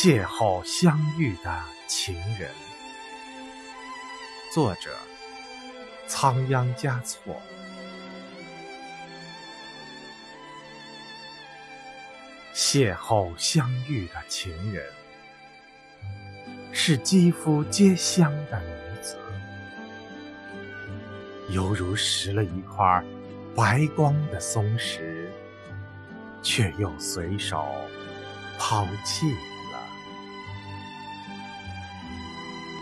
邂逅相遇的情人。作者仓央嘉措。邂逅相遇的情人。是肌肤皆香的女子。犹如拾了一块白光的松石却又随手抛弃